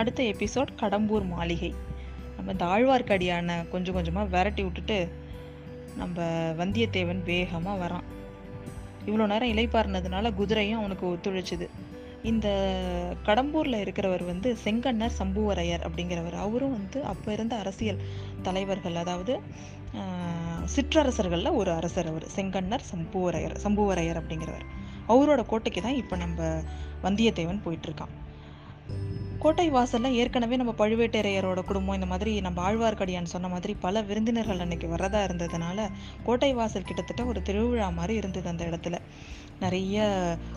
அடுத்த எபிசோட் கடம்பூர் மாளிகை. நம்ம இந்த ஆழ்வார்க்கடியான கொஞ்சம் கொஞ்சமாக விரட்டி விட்டுட்டு நம்ம வந்தியத்தேவன் வேகமாக வரான். இவ்வளோ நேரம் இலைப்பாருனதுனால குதிரையும் அவனுக்கு ஒத்துழைச்சுது. இந்த கடம்பூரில் இருக்கிறவர் வந்து செங்கண்ணர் சம்புவரையர் அப்படிங்கிறவர். அவரும் வந்து அப்போ இருந்த அரசியல் தலைவர்கள் அதாவது சிற்றரசர்களில் ஒரு அரசர் அவர். செங்கண்ணர் சம்புவரையர் சம்புவரையர் அப்படிங்கிறவர். அவரோட கோட்டைக்கு தான் இப்போ நம்ம வந்தியத்தேவன் போயிட்டுருக்கான் கோட்டை வாசலில் ஏற்கனவே நம்ம பழுவேட்டரையரோட குடும்பம் இந்த மாதிரி நம்ம ஆழ்வார்க்கடியான் சொன்ன மாதிரி பல விருந்தினர்கள் அன்னைக்கு வரதா இருந்ததுனால கோட்டை வாசல் கிட்டத்தட்ட ஒரு திருவிழா மாதிரி இருந்தது அந்த இடத்துல. நிறைய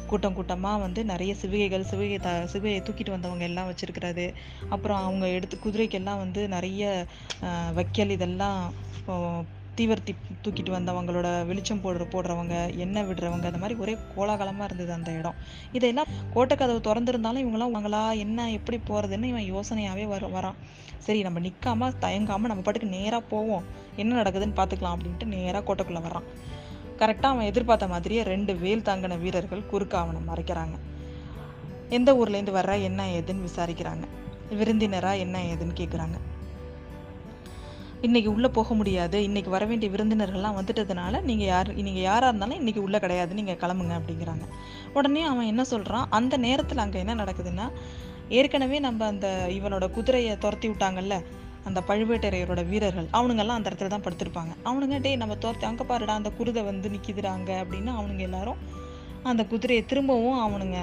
கூட்டம் கூட்டமாக வந்து நிறைய சிவிகைகள் சிவிகை த சிவிகையை தூக்கிட்டு வந்தவங்க எல்லாம் வச்சுருக்கிறது. அப்புறம் அவங்க எடுத்து குதிரைக்கெல்லாம் வந்து நிறைய வைக்கல் இதெல்லாம் தீவர்த்தி தூக்கிட்டு வந்தவங்களோட வெளிச்சம் போடுற போடுறவங்க எண்ணெய் விடுறவங்க அந்த மாதிரி ஒரே கோலாகலமாக இருந்தது அந்த இடம். இதையெல்லாம் கோட்டை கதவு திறந்திருந்தாலும் இவங்களாம் அவங்களா என்ன எப்படி போகிறதுன்னு இவன் யோசனையாகவே வர வரான். சரி நம்ம நிற்காமல் தயங்காமல் நம்ம பாட்டுக்கு நேராக போவோம். என்ன நடக்குதுன்னு பார்த்துக்கலாம் அப்படின்ட்டு நேராக கோட்டைக்குள்ளே வரான். கரெக்டாக அவன் எதிர்பார்த்த மாதிரியே ரெண்டு வேல் தாங்கின வீரர்கள் குறுக்க அவனை மறைக்கிறாங்க. எந்த ஊர்லேருந்து வர்ற என்ன ஏதுன்னு விசாரிக்கிறாங்க. விருந்தினரா என்ன ஏதுன்னு கேட்குறாங்க இன்றைக்கி உள்ளே போக முடியாது. இன்னைக்கு வர வேண்டிய விருந்தினர்கள்லாம் வந்துட்டதுனால நீங்கள் யார் நீங்கள் யாராக இருந்தாலும் இன்றைக்கி உள்ளே கிடையாது. நீங்கள் கிளம்புங்க அப்படிங்கிறாங்க. உடனே அவன் என்ன சொல்கிறான் அந்த நேரத்தில் அங்கே என்ன நடக்குதுன்னா ஏற்கனவே நம்ம அந்த இவனோட குதிரையை துரத்தி விட்டாங்கல்ல அந்த பழுவேட்டரையரோட வீரர்கள் அவனுங்கெல்லாம் அந்த இடத்துல தான் படுத்திருப்பாங்க. அவனுங்க டேய் நம்ம துரத்தி அங்கே பாருடா அந்த குருதை வந்து நிற்கிதுறாங்க அப்படின்னு அவனுங்க எல்லாரும் அந்த குதிரையை திரும்பவும் அவனுங்க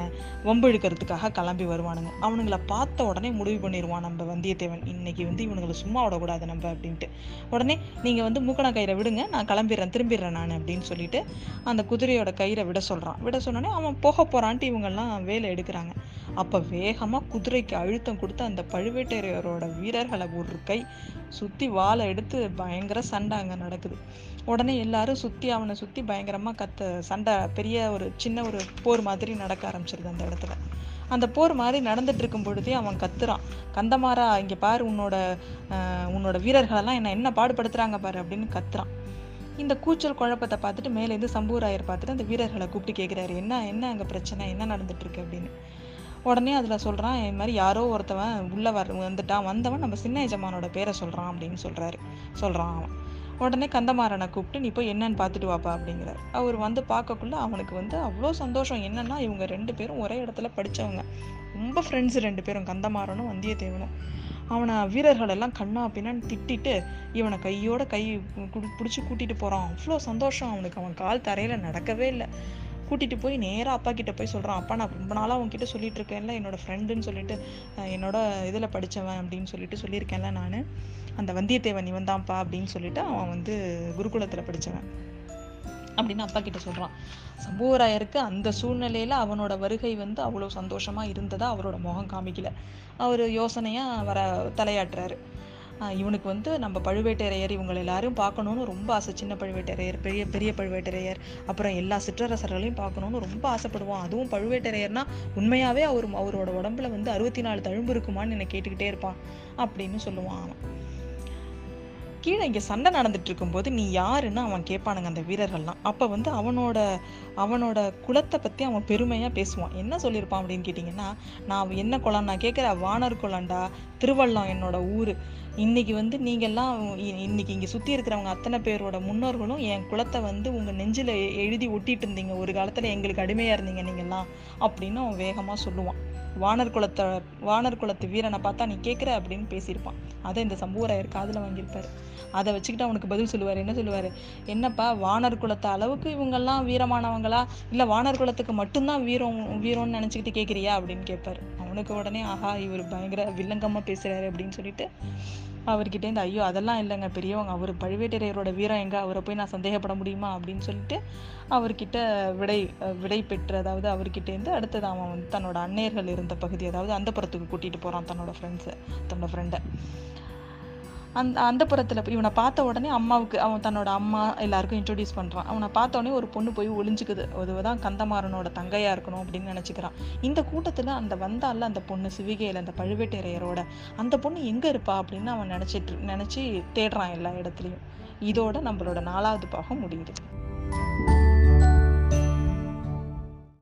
வம்பு இழுக்கிறதுக்காக கிளம்பி வருவானுங்க. அவனுங்கள பார்த்த உடனே முடிவு பண்ணிடுவான் நம்ம வந்தியத்தேவன். இன்னைக்கு வந்து இவனுங்களை சும்மா விடக்கூடாது நம்ம அப்படின்ட்டு. உடனே நீங்கள் வந்து மூக்கணா கயிறை விடுங்க நான் கிளம்பிடுறேன் திரும்பிடுறேன் நான் அப்படின்னு சொல்லிட்டு அந்த குதிரையோட கயிறை விட சொல்கிறான் விட சொன்னோடனே அவன் போக போகிறான்ட்டு இவங்கெல்லாம் வேலை எடுக்கிறாங்க. அப்போ வேகமாக குதிரைக்கு அழுத்தம் கொடுத்து அந்த பழுவேட்டரையரோட வீரர்களை ஒரு கை சுத்தி வாழை எடுத்து பயங்கர சண்டை அங்க நடக்குது. உடனே எல்லாரும் சுத்தி அவனை சுத்தி பயங்கரமா கத்த சண்டை பெரிய ஒரு சின்ன ஒரு போர் மாதிரி நடக்க ஆரம்பிச்சிருது அந்த இடத்துல. அந்த போர் மாதிரி நடந்துட்டு இருக்கும் பொழுதே அவன் கத்துறான். கந்தமாரா இங்க பாரு உன்னோட உன்னோட வீரர்களெல்லாம் என்ன என்ன பாடுபடுத்துறாங்க பாரு அப்படின்னு கத்துறான். இந்த கூச்சல் குழப்பத்தை பார்த்துட்டு மேலேருந்து சம்பூராயர் பார்த்துட்டு அந்த வீரர்களை கூப்பிட்டு கேட்குறாரு என்ன என்ன அங்கே பிரச்சனை? என்ன நடந்துட்டு இருக்கு? அப்படின்னு. உடனே அதில் சொல்கிறான் இது மாதிரி யாரோ ஒருத்தவன் உள்ளே வர வந்துட்டான் வந்தவன் நம்ம சின்ன எஜமானோட பேரை சொல்கிறான் அப்படின்னு சொல்கிறாரு சொல்கிறான் அவன். உடனே கந்தமாறனை கூப்பிட்டு நீ போய் என்னன்னு பார்த்துட்டு வாப்பா அப்படிங்கிறார். அவர் வந்து பார்க்கக்குள்ள அவனுக்கு வந்து அவ்வளோ சந்தோஷம். என்னன்னா இவங்க ரெண்டு பேரும் ஒரே இடத்துல படித்தவங்க ரொம்ப ஃப்ரெண்ட்ஸ் ரெண்டு பேரும் கந்தமாறனும் வந்தியத்தேவனும். அவனை வீரர்கள் எல்லாம் கண்ணா பின்னான்னு திட்டிட்டு இவனை கையோட கை பிடிச்சி கூட்டிகிட்டு போகிறான் அவ்வளோ சந்தோஷம் அவனுக்கு. அவன் கால் தரையில் நடக்கவே இல்லை. கூட்டிட்டு போய் நேராக அப்பா கிட்ட போய் சொல்கிறான் அப்பா நான் ரொம்ப நாளாக உங்ககிட்ட சொல்லிட்டு இருக்கேன்ல என்னோட ஃப்ரெண்டுன்னு சொல்லிட்டு என்னோட இதில் படித்தவன் அப்படின்னு சொல்லிட்டு சொல்லியிருக்கேன்ல நான். அந்த வந்தியத்தேவன் இவன் தான்ப்பா அப்படின்னு சொல்லிட்டு அவன் வந்து குருகுலத்தில் படித்தவன் அப்படின்னு அப்பா கிட்ட சொல்கிறான் சம்புவராயருக்கு அந்த சூழ்நிலையில் அவனோட வருகை வந்து அவ்வளோ சந்தோஷமாக இருந்ததா அவரோட முகம் காமிக்கல. அவர் யோசனையாக வர தலையாட்டுறாரு. இவனுக்கு வந்து நம்ம பழுவேட்டரையர் இவங்க எல்லாரும் பார்க்கணும்னு ரொம்ப ஆசை. சின்ன பழுவேட்டரையர் பெரிய பெரிய பழுவேட்டரையர் அப்புறம் எல்லா சிற்றரசர்களையும் பார்க்கணும்னு ரொம்ப ஆசைப்படுவான். அதுவும் பழுவேட்டரையர்னா உண்மையாகவே அவர் அவரோட உடம்புல வந்து அறுபத்தி நாலு தழும்பு இருக்குமான்னு என்னை கேட்டுக்கிட்டே இருப்பான் அப்படின்னு சொல்லுவான் அவன். கீழே இங்கே சண்டை நடந்துட்டு இருக்கும்போது நீ யாருன்னு அவன் கேட்பானுங்க அந்த வீரர்கள்லாம். அப்போ வந்து அவனோட அவனோட குலத்தை பற்றி அவன் பெருமையாக பேசுவான். என்ன சொல்லியிருப்பான்? அப்படின்னு கேட்டிங்கன்னா நான் என்ன குளம் நான் கேட்குற வானர் குளம்டா திருவள்ளம் என்னோட ஊர். இன்னைக்கு வந்து நீங்கள்லாம் இ- இன்னைக்கு இங்கே சுற்றி இருக்கிறவங்க அத்தனை பேரோட முன்னோர்களும் என் குலத்தை வந்து உங்கள் நெஞ்சில் எழுதி ஒட்டிட்டு இருந்தீங்க ஒரு காலத்தில் எங்களுக்கு அடிமையாக இருந்தீங்க நீங்கள்லாம். அப்படின்னு அவன் வேகமாக சொல்லுவான். வானர் குலத்தை வானர் குலத்து வீரனை பார்த்தா நீ கேட்குற அப்படின்னு பேசியிருப்பான். அதை இந்த சம்புவராயர் காதில் வாங்கியிருப்பாரு. அதை வச்சுக்கிட்டு அவனுக்கு பதில் சொல்லுவார். என்ன சொல்லுவார்? என்னப்பா வானர் குலத்தை அளவுக்கு இவங்கெல்லாம் வீரமானவங்களா? இல்லை வானர் குலத்துக்கு மட்டும்தான் வீரம் வீரம்னு நினச்சிக்கிட்டு கேட்குறியா அப்படின்னு கேட்பாரு அவனுக்கு உடனே ஆஹா இவர் பயங்கர வில்லங்கமாக பேசுகிறாரு அப்படின்னு சொல்லிட்டு அவர்கிட்ட இந்த ஐயோ அதெல்லாம் இல்லைங்க பெரியவங்க. அவர் பழுவேட்டரையரோட வீரம் எங்க? அவரை போய் நான் சந்தேகப்பட முடியுமா? அப்படின்னு சொல்லிட்டு அவர்கிட்ட விடை விடை பெற்று அதாவது அவர்கிட்ட இருந்து அடுத்தது அவன் வந்து தன்னோட அன்னையர்கள் இருந்த பகுதி அதாவது அந்த புறத்துக்கு கூட்டிட்டு போறான் தன்னோட ஃப்ரெண்ட்ஸை தன்னோட ஃப்ரெண்டை அந்த அந்த புறத்தில் இவனை பார்த்த உடனே அம்மாவுக்கு அவன் தன்னோட அம்மா எல்லாருக்கும் இன்ட்ரொடியூஸ் பண்ணுறான் அவனை பார்த்த உடனே ஒரு பொண்ணு போய் ஒளிஞ்சுக்குது. அதுதான் கந்தமாறனோட தங்கையாக இருக்கணும் அப்படின்னு நினச்சிக்கிறான். இந்த கூட்டத்தில் அந்த வந்தால அந்த பொண்ணு சிவிகையில் அந்த பழுவேட்டரையரோட அந்த பொண்ணு எங்கே இருப்பா அப்படின்னு அவன் நினச்சிட்டு நினச்சி தேடுறான் எல்லா இடத்துலையும். இதோட நம்மளோட நாலாவது பாகம் முடியுது.